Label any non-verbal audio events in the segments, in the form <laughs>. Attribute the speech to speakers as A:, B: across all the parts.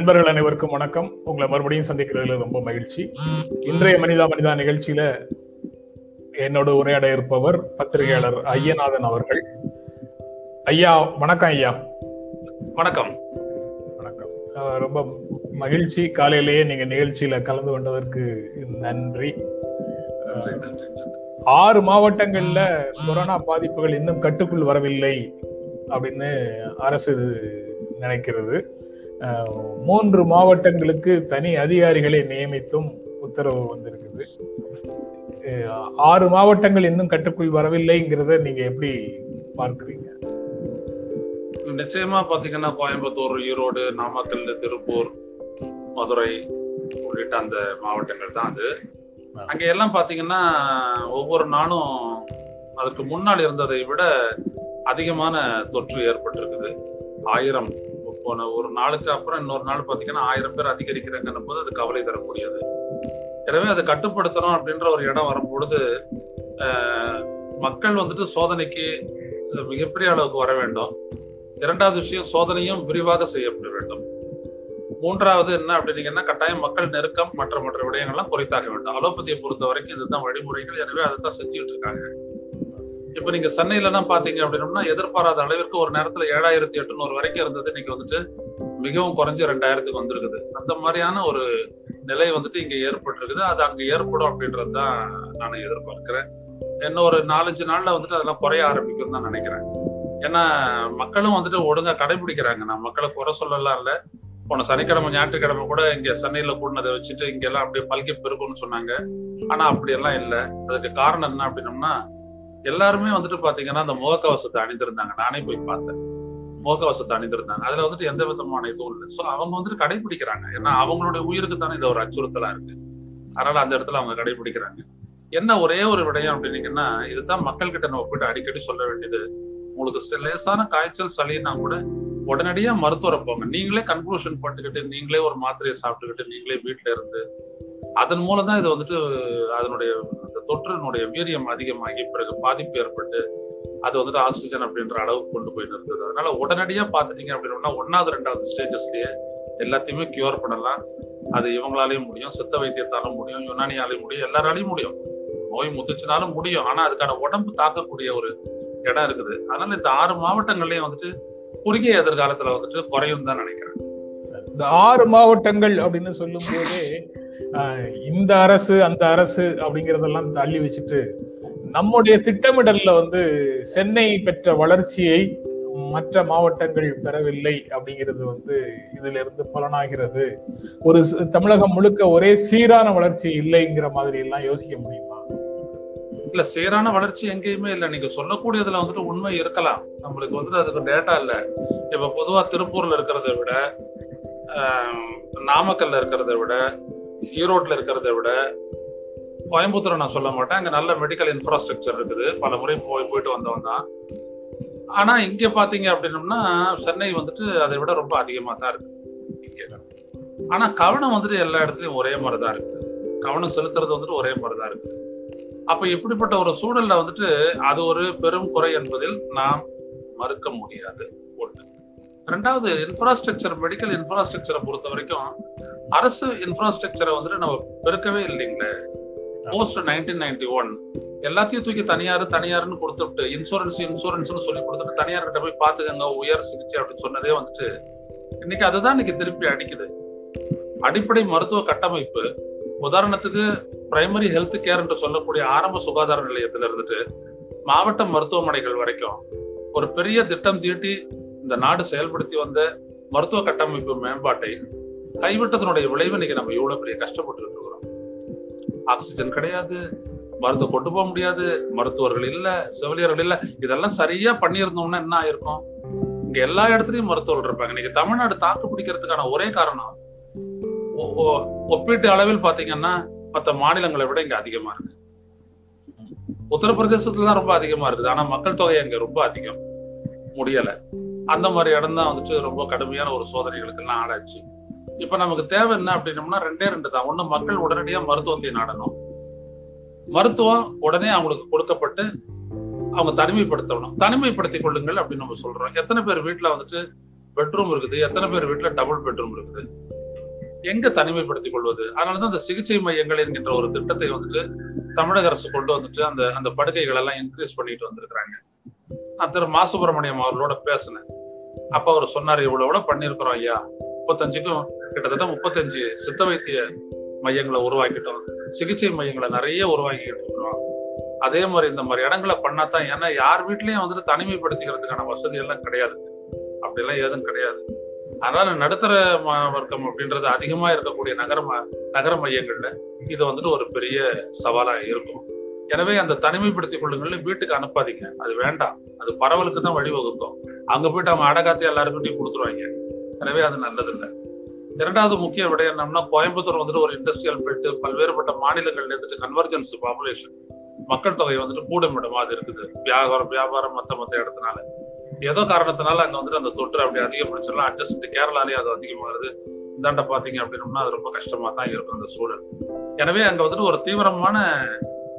A: நண்பர்கள் அனைவருக்கும் வணக்கம். உங்களை மறுபடியும் சந்திக்கிறதுல ரொம்ப மகிழ்ச்சி. இன்றைய மனிதா மனிதா நிகழ்ச்சியில என்னோட உரையாட இருப்பவர் பத்திரிகையாளர் ஐயநாதன் அவர்கள். ஐயா வணக்கம் ஐயா.
B: வணக்கம்.
A: வணக்கம். ரொம்ப மகிழ்ச்சி. காலையிலேயே நீங்க நிகழ்ச்சியில கலந்து கொண்டதற்கு நன்றி. ஆறு மாவட்டங்கள்ல கொரோனா பாதிப்புகள் இன்னும் கட்டுக்குள் வரவில்லை அப்படின்னு அரசு நினைக்கிறது. மூன்று மாவட்டங்களுக்கு தனி அதிகாரிகளை நியமித்தும் உத்தரவு வந்திருக்குது. ஆறு மாவட்டங்கள் இன்னும் கட்டுக்குள் வரவில்லைங்கிறத நீங்க எப்படி பார்க்கிறீங்க?
B: நிச்சயமா பாத்தீங்கன்னா கோயம்புத்தூர் ஈரோடு நாமக்கல் திருப்பூர் மதுரை உள்ளிட்ட அந்த மாவட்டங்கள் தான் அது. அங்க எல்லாம் பாத்தீங்கன்னா ஒவ்வொரு நாளும் அதுக்கு முன்னால் இருந்ததை விட அதிகமான தொற்று ஏற்பட்டிருக்குது. ஆயிரம் போன ஒரு நாளுக்கு அப்புறம் இன்னொரு நாள் பாத்தீங்கன்னா ஆயிரம் பேர் அதிகரிக்கிறாங்கன்னும் போது அது கவலை தரக்கூடியது எனவே அதை கட்டுப்படுத்தணும் அப்படின்ற ஒரு இடம் வரும்பொழுது ஆஹ், மக்கள் வந்துட்டு சோதனைக்கு மிகப்பெரிய அளவுக்கு வர வேண்டும். இரண்டாவது விஷயம் சோதனையும் விரிவாக செய்யப்பட வேண்டும். மூன்றாவது என்ன அப்படின்னீங்கன்னா கட்டாயம் மக்கள் நெருக்கம் மற்ற மற்ற விடயங்கள்லாம் குறைத்தாக வேண்டும். அலோபதியை பொறுத்த வரைக்கும் இதுதான் வழிமுறைகள். எனவே அதை தான் செஞ்சுட்டு இருக்காங்க. இப்ப நீங்க சென்னையிலலாம் பாத்தீங்க அப்படின்னம்னா எதிர்பாராத அளவிற்கு ஒரு நேரத்துல ஏழாயிரத்தி எட்டுநூறு வரைக்கும் இருந்தது. இன்னைக்கு வந்துட்டு மிகவும் குறைஞ்சு ரெண்டாயிரத்துக்கு வந்திருக்குது. அந்த மாதிரியான ஒரு நிலை வந்துட்டு இங்க ஏற்பட்டிருக்குது. அது அங்க ஏற்படும் அப்படின்றது தான் நான் எதிர்பார்க்கிறேன். இன்னும் ஒரு நாலஞ்சு நாள்ல வந்துட்டு அதெல்லாம் குறைய ஆரம்பிக்கும் தான் நினைக்கிறேன். ஏன்னா மக்களும் வந்துட்டு ஒழுங்கா கடைபிடிக்கிறாங்க. நான் மக்களை குறை சொல்லலாம் இல்ல. போன சனிக்கிழமை ஞாயிற்றுக்கிழமை கூட இங்க சென்னையில கூடினதை வச்சுட்டு இங்க எல்லாம் அப்படியே பல்கி பெருக்கும்னு சொன்னாங்க. ஆனா அப்படி எல்லாம் இல்ல. அதுக்கு காரணம் என்ன அப்படின்னம்னா எல்லாருமே வந்துட்டு பாத்தீங்கன்னா அந்த முகக்கவசத்தை அணிந்திருந்தாங்க. நானே போய் பார்த்தேன். முகக்கவசத்தை அணிந்திருந்தாங்க. அதுல வந்துட்டு எந்த விதமான இதுவும் இல்லை. சோ அவங்க வந்துட்டு கடைபிடிக்கிறாங்க ஏன்னா அவங்களுடைய உயிருக்கு தானே இது ஒரு அச்சுறுத்தலா இருக்கு. அதனால அந்த இடத்துல அவங்க கடைபிடிக்கிறாங்க என்ன ஒரே ஒரு விடயம் அப்படின்னீங்கன்னா இதுதான் மக்கள் கிட்ட நம்ம போயிட்டு அடிக்கடி சொல்ல வேண்டியது. உங்களுக்கு லேசான காய்ச்சல் சளின்னா கூட உடனடியா மருத்துவரை போங்க. நீங்களே கன்க்ளூஷன் பண்ணிக்கிட்டு நீங்களே ஒரு மாத்திரையை சாப்பிட்டுக்கிட்டு நீங்களே வீட்டுல இருந்து அதன் மூலம் தான் இது வந்துட்டு அதனுடைய அந்த தொற்றினுடைய வீரியம் அதிகமாகி பிறகு பாதிப்பு ஏற்பட்டு அது வந்துட்டு ஆக்சிஜன் அப்படின்ற அளவுக்கு கொண்டு போய் நிறுத்துது. அதனால உடனடியா பாத்துட்டீங்க அப்படின்னா ஒன்னாவது ரெண்டாவது ஸ்டேஜஸ்லயே எல்லாத்தையுமே கியூர் பண்ணலாம். அது இவங்களாலையும் முடியும் சித்த வைத்தியத்தாலும் முடியும் யுனானியாலையும் முடியும் எல்லாராலையும் முடியும். நோய் முத்துச்சுனாலும் முடியும். ஆனா அதுக்கான உடம்பு தாக்கக்கூடிய ஒரு இடம் இருக்குது. அதனால இந்த ஆறு மாவட்டங்கள்லயும் வந்துட்டு குறுகிய எதிர்காலத்துல வந்துட்டு குறையும் தான் நினைக்கிறேன்.
A: இந்த ஆறு மாவட்டங்கள் அப்படின்னு சொல்லும் போதே இந்த அரசு அந்த அரசு அப்படிங்கறதெல்லாம் தள்ளி வச்சுட்டு நம்முடைய திட்டமிடல்ல வந்து சென்னை பெற்ற வளர்ச்சியை மற்ற மாவட்டங்கள் பெறவில்லை அப்படிங்கிறது வந்து இதுல இருந்து பலனாகிறது. ஒரு தமிழகம் முழுக்க ஒரே சீரான வளர்ச்சி இல்லைங்கிற மாதிரி எல்லாம் யோசிக்க முடியுமா?
B: இல்ல சீரான வளர்ச்சி எங்கேயுமே இல்ல. நீங்க சொல்லக்கூடியதுல வந்துட்டு உண்மை இருக்கலாம். நம்மளுக்கு வந்துட்டு அதுக்கு டேட்டா இல்ல. இப்ப பொதுவா திருப்பூர்ல இருக்கிறத விட நாமக்கல்ல இருக்கிறத விட ஈரோட்ல இருக்கிறத விட கோயம்புத்தூரை நான் சொல்ல மாட்டேன். அங்க நல்ல மெடிக்கல் இன்ஃப்ராஸ்ட்ரக்சர் இருக்குது. பல முறை போய் போயிட்டு வந்தவன் தான். ஆனா இங்க பாத்தீங்க அப்படின்னம்னா சென்னை வந்துட்டு அதை விட ரொம்ப அதிகமா தான் இருக்கு. இங்க. ஆனா கவனம் வந்துட்டு எல்லா இடத்துலயும் ஒரே மாதிரி தான் இருக்கு. கவனம் செலுத்துறது வந்துட்டு ஒரே மாதிரி தான் இருக்கு. அப்ப இப்படிப்பட்ட ஒரு சூழல்ல வந்துட்டு அது ஒரு பெரும் குறை என்பதில் நாம் மறுக்க முடியாது. ஒன்று. ரெண்டாவது இன்ஃப்ராஸ்ட்ரக்சர் மெடிக்கல் இன்ஃப்ராஸ்ட்ரக்சரை பொறுத்த வரைக்கும் அரசு இன்ஃப்ராஸ்ட்ரக்சரை வந்துட்டு நம்ம பெருக்கவே இல்லைங்களே. போஸ்ட் நைன்டீன் நைன்டி ஒன் எல்லாத்தையும் தூக்கி தனியார் தனியார்னு கொடுத்துட்டு இன்சூரன்ஸ் இன்சூரன்ஸ்னு சொல்லி கொடுத்துட்டு தனியார் கிட்ட போய் பாத்துக்கங்க உயர் சிகிச்சை அப்படின்னு சொன்னதே வந்துட்டு இன்னைக்கு அதுதான் இன்னைக்கு திருப்பி அடிக்குது. அடிப்படை மருத்துவ கட்டமைப்பு உதாரணத்துக்கு பிரைமரி ஹெல்த் கேர் என்று சொல்லக்கூடிய ஆரம்ப சுகாதார நிலையத்துல இருந்துட்டு மாவட்ட மருத்துவமனைகள் வரைக்கும் ஒரு பெரிய திட்டம் தீட்டி இந்த நாடு செயல்படுத்தி வந்த மருத்துவ கட்டமைப்பு மேம்பாட்டை கைவிட்டதனுடைய விளைவு இன்னைக்கு நம்ம இவ்வளவு பெரிய கஷ்டப்பட்டு இருக்கிறோம். ஆக்சிஜன் கிடையாது. மருந்து கொண்டு போக முடியாது. மருத்துவர்கள் இல்ல செவிலியர்கள் இல்ல. இதெல்லாம் சரியா பண்ணியிருந்தோம்னா என்ன ஆயிருக்கும்? இங்க எல்லா இடத்துலயும் மருத்துவர்கள் இருப்பாங்க. இன்னைக்கு தமிழ்நாடு தாக்கு பிடிக்கிறதுக்கான ஒரே காரணம் ஒ- ஒப்பீட்டு அளவில் பாத்தீங்கன்னா மத்த மாநிலங்களை விட இங்க அதிகமா இருக்கு. உத்தரப்பிரதேசத்துல தான் ரொம்ப அதிகமா இருக்குது. ஆனா மக்கள் தொகை அங்க ரொம்ப அதிகம். முடியலை. அந்த மாதிரி இடம் தான் வந்துட்டு ரொம்ப கடுமையான ஒரு சோதனைகளுக்கு எல்லாம் ஆளாச்சு. இப்ப நமக்கு தேவை என்ன அப்படின்னம்னா ரெண்டே ரெண்டு தான். ஒண்ணு மக்கள் உடனடியா மருத்துவத்தை நாடணும். மருத்துவம் உடனே அவங்களுக்கு கொடுக்கப்பட்டு அவங்க தனிமைப்படுத்தணும். தனிமைப்படுத்திக் கொள்ளுங்கள் அப்படின்னு நம்ம சொல்றோம். எத்தனை பேர் வீட்டுல வந்துட்டு பெட்ரூம் இருக்குது? எத்தனை பேர் வீட்டுல டபுள் பெட்ரூம் இருக்குது? எங்க தனிமைப்படுத்திக் கொள்வது? அதனாலதான் அந்த சிகிச்சை மையங்கள் என்கின்ற ஒரு திட்டத்தை வந்துட்டு தமிழக அரசு கொண்டு வந்துட்டு அந்த அந்த படுக்கைகள் எல்லாம் இன்க்ரீஸ் பண்ணிட்டு வந்திருக்கிறாங்க. நான் திரு. மா சுப்பிரமணியம் அவர்களோட பேசினேன். அப்ப அவர் சொன்னார் இவ்வளவு பண்ணிருக்கிறோம் ஐயா. முப்பத்தஞ்சுக்கும் கிட்டத்தட்ட முப்பத்தஞ்சு சித்த வைத்திய மையங்களை உருவாக்கிட்டோம். சிகிச்சை மையங்களை நிறைய உருவாக்கிட்டு இருக்கிறோம். அதே மாதிரி இந்த மாதிரி இடங்களை பண்ணாதான் ஏன்னா யார் வீட்லயும் வந்துட்டு தனிமைப்படுத்திக்கிறதுக்கான வசதி எல்லாம் கிடையாது. அப்படிலாம் ஏதும் கிடையாது. அதனால நடுத்தர வர்க்கம் அப்படின்றது அதிகமா இருக்கக்கூடிய நகர ம- நகர மையங்கள்ல இது வந்துட்டு ஒரு பெரிய சவாலா இருக்கும். எனவே அந்த தனிமைப்படுத்திக் கொள்ளுங்கள் வீட்டுக்கு அனுப்பாதீங்க. அது வேண்டாம். அது பரவலுக்கு தான் வழிவகுக்கும். அங்க போயிட்டு அவங்க அடகாத்தி எல்லாருக்கிட்டையும் கொடுத்துருவாங்க. எனவே அது நல்லது இல்லை இரண்டாவது முக்கிய விடயம் என்னன்னா கோயம்புத்தூர் வந்துட்டு ஒரு இண்டஸ்ட்ரியல் பெல்ட் பல்வேறுபட்ட மாநிலங்கள்ல இருந்துட்டு கன்வர்ஜென்ஸ் பாப்புலேஷன் மக்கள் தொகை வந்துட்டு கூடும் அது இருக்குது. வியாபாரம் வியாபாரம் மத்த மத்த இடத்துனால. ஏதோ காரணத்தினால அங்க வந்துட்டு அந்த தொற்று அப்படி அதிகப்படுத்தலாம் அட்ஜஸ்ட் கேரளாலேயே அது அதிகமாகுது. இந்தாண்ட பாத்தீங்க அப்படின்னா அது ரொம்ப கஷ்டமா தான் இருக்கும் அந்த சூழல். எனவே அங்க வந்துட்டு ஒரு தீவிரமான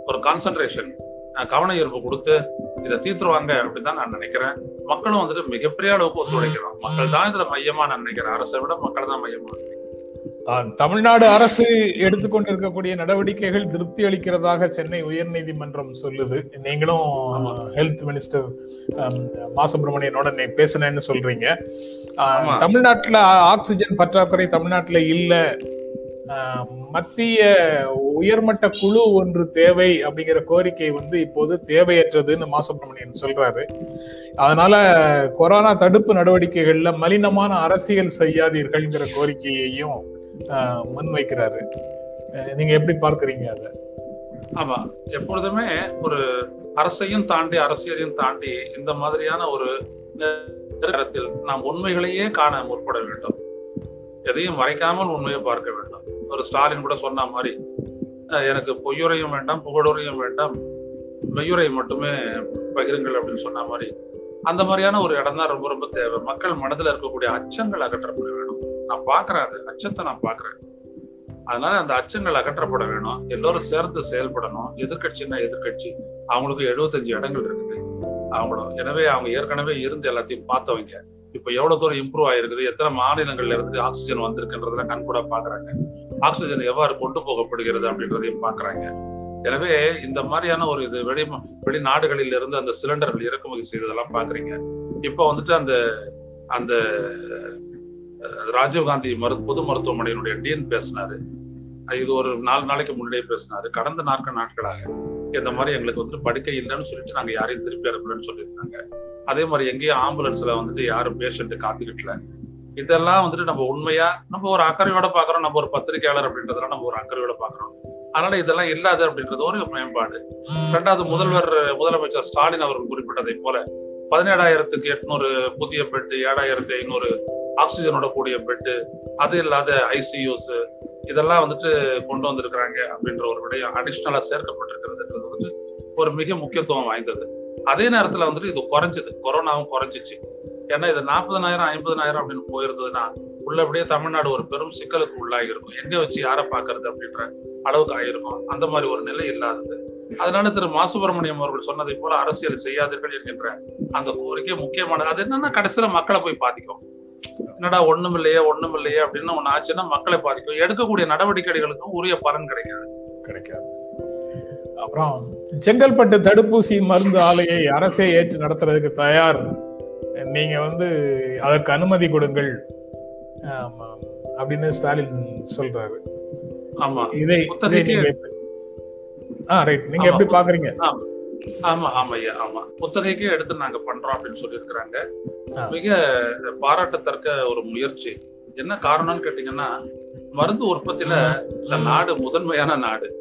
B: ஒரு கான்சென்ட்ரேஷன் கவன ஈர்ப்பு கொடுத்து இதை தீர்த்துருவாங்க அப்படின்னு தான் நான் நினைக்கிறேன். மக்களும் வந்துட்டு மிகப்பெரிய அளவுக்கு ஒத்துழைக்கிறோம் மக்கள் தான் இதுல மையமா நான் நினைக்கிறேன். அரசை விட மக்கள் தான் மையமா
A: தமிழ்நாடு அரசு எடுத்துக்கொண்டிருக்கக்கூடிய நடவடிக்கைகள் திருப்தி அளிக்கிறதாக சென்னை உயர்நீதிமன்றம் சொல்லுது. நீங்களும். ஹெல்த் மினிஸ்டர் மா சுப்பிரமணியனோட நீ பேசினேன்னு சொல்றீங்க. தமிழ்நாட்டுல ஆக்சிஜன் பற்றாக்குறை தமிழ்நாட்டுல இல்ல. மத்திய உயர்மட்ட குழு ஒன்று தேவை அப்படிங்கிற கோரிக்கை வந்து இப்போது தேவையற்றதுன்னு மா சுப்பிரமணியன் சொல்றாரு. அதனால கொரோனா தடுப்பு நடவடிக்கைகள்ல மலினமான அரசியல் செய்யாதீர்கள்ங்கிற கோரிக்கையையும் முன்வைக்கிறாரு. நீங்க எப்படி பார்க்கறீங்க அத?
B: ஆமா எப்பொழுதுமே ஒரு அரசையும் தாண்டி அரசியலையும் தாண்டி இந்த மாதிரியான ஒரு நேரத்தில் நாம் உண்மைகளையே காண முற்பட வேண்டும். எதையும் மறைக்காமல் உண்மையை பார்க்க வேண்டும். ஒரு ஸ்டாலின் கூட சொன்ன மாதிரி எனக்கு பொய்யுரையும் வேண்டாம் புகழுரையும் வேண்டாம் மெய்யுரை மட்டுமே பகிருங்கள் அப்படின்னு சொன்ன மாதிரி அந்த மாதிரியான ஒரு இடம் தான் ரொம்ப ரொம்ப தேவை. மக்கள் மனதில் இருக்கக்கூடிய அச்சங்கள் அகற்றப்பட வேணும். நான் பார்க்குறேன் அது. அச்சத்தை நான் பார்க்குறேன். அதனால அந்த அச்சங்கள் அகற்றப்பட வேணும். எல்லோரும் சேர்ந்து செயல்படணும். எதிர்கட்சின்னா எதிர்க்கட்சி. அவங்களுக்கு எழுபத்தஞ்சு இடங்கள் இருக்குது. அவங்களும் எனவே அவங்க ஏற்கனவே இருந்து எல்லாத்தையும் பார்த்தவங்க இப்ப எவ்வளவு தூரம் இம்ப்ரூவ் ஆயிருக்குது? எத்தனை மாநிலங்கள்ல இருந்து ஆக்சிஜன் வந்திருக்குன்றத கண்கூட பாக்குறாங்க ஆக்சிஜன் எவ்வாறு கொண்டு போகப்படுகிறது அப்படின்றதையும் பாக்குறாங்க எனவே இந்த மாதிரியான ஒரு இது வெளி வெளிநாடுகளில் இருந்து அந்த சிலிண்டர்கள் இறக்குமதி செய்ததெல்லாம் பாக்குறீங்க இப்ப வந்துட்டு அந்த அந்த ராஜீவ்காந்தி மரு பொது மருத்துவமனையினுடைய டீன் பேசினாரு. இது ஒரு நாலு நாளைக்கு முன்னாடியே பேசினாரு. கடந்த நாற்க நாட்களாக இந்த மாதிரி எங்களுக்கு வந்துட்டு படுக்கை இல்லைன்னு சொல்லிட்டு நாங்க யாரையும் திருப்பி அனுப்புறேன்னு சொல்லியிருந்தாங்க அதே மாதிரி எங்கேயும் ஆம்புலன்ஸ்ல வந்துட்டு யாரும் பேஷண்ட் காத்துக்கிட்டல இதெல்லாம் வந்துட்டு நம்ம உண்மையா நம்ம ஒரு அக்கறையோட பாக்குறோம் நம்ம ஒரு பத்திரிகையாளர் அப்படின்றதெல்லாம் நம்ம ஒரு அக்கறையோட பாக்குறோம் அதனால இதெல்லாம் இல்லாது அப்படின்றது ஒரு மேம்பாடு. ரெண்டாவது முதல்வர் முதலமைச்சர் ஸ்டாலின் அவர்கள் குறிப்பிட்டதை போல பதினேழாயிரத்துக்கு எட்நூறு புதிய பெட் ஏழாயிரத்தி ஐநூறு ஆக்சிஜனோட கூடிய பெட்டு அது இல்லாத ஐசியூஸ் இதெல்லாம் வந்துட்டு கொண்டு வந்திருக்கிறாங்க அப்படின்ற ஒரு விடயம் அடிஷ்னலா சேர்க்கப்பட்டிருக்கிறதுன்றது வந்துட்டு ஒரு மிக முக்கியத்துவம் வாய்ந்தது. அதே நேரத்துல வந்துட்டு இது குறைஞ்சது. கொரோனாவும் குறைஞ்சிச்சு. ஏன்னா இது நாற்பதனாயிரம் ஐம்பதனாயிரம் அப்படின்னு போயிருந்ததுன்னா உள்ளபடியே தமிழ்நாடு ஒரு பெரும் சிக்கலுக்கு உள்ளாகி இருக்கும் எங்க வச்சு யாரை பாக்குறது அப்படின்ற அளவுக்கு ஆயிருக்கும் அந்த மாதிரி ஒரு நிலை இல்லாதது. அதனால திரு மா. சுப்பிரமணியம் அவர்கள் சொன்னதை போல அரசியல் செய்யாதீர்கள் என்கின்ற அந்த கோரிக்கை முக்கியமானது. அது என்னன்னா கடைசியில மக்களை போய் பாதிக்கும். என்னடா ஒண்ணும் இல்லையே ஒண்ணும் இல்லையே அப்படின்னு ஒண்ணு ஆச்சுன்னா மக்களை பாதிக்கும். எடுக்கக்கூடிய நடவடிக்கைகளுக்கும் உரிய பலன் கிடைக்காது.
A: கிடைக்காது. அப்புறம் செங்கல்பட்டு தடுப்பூசி மருந்து ஆலையை அரசே ஏற்று நடத்துறதுக்கு தயார். நீங்க வந்து அதற்கு அனுமதி கொடுங்கள். அப்படின்னு ஸ்டாலின் சொல்றாரு.
B: ஆமா.
A: இதை நீங்க ரைட் நீங்க எப்படி பாக்குறீங்க?
B: ஆமா ஆமா ஐயா ஆமா. குத்தகைக்கு எடுத்து நாங்க பண்றோம் அப்படின்னு சொல்லியிருக்கிறாங்க. மிக பாராட்டத்தக்க ஒரு முயற்சி. என்ன காரணம்னு கேட்டீங்கன்னா மருந்து உற்பத்தியில இந்த நாடு முதன்மையான நாடு.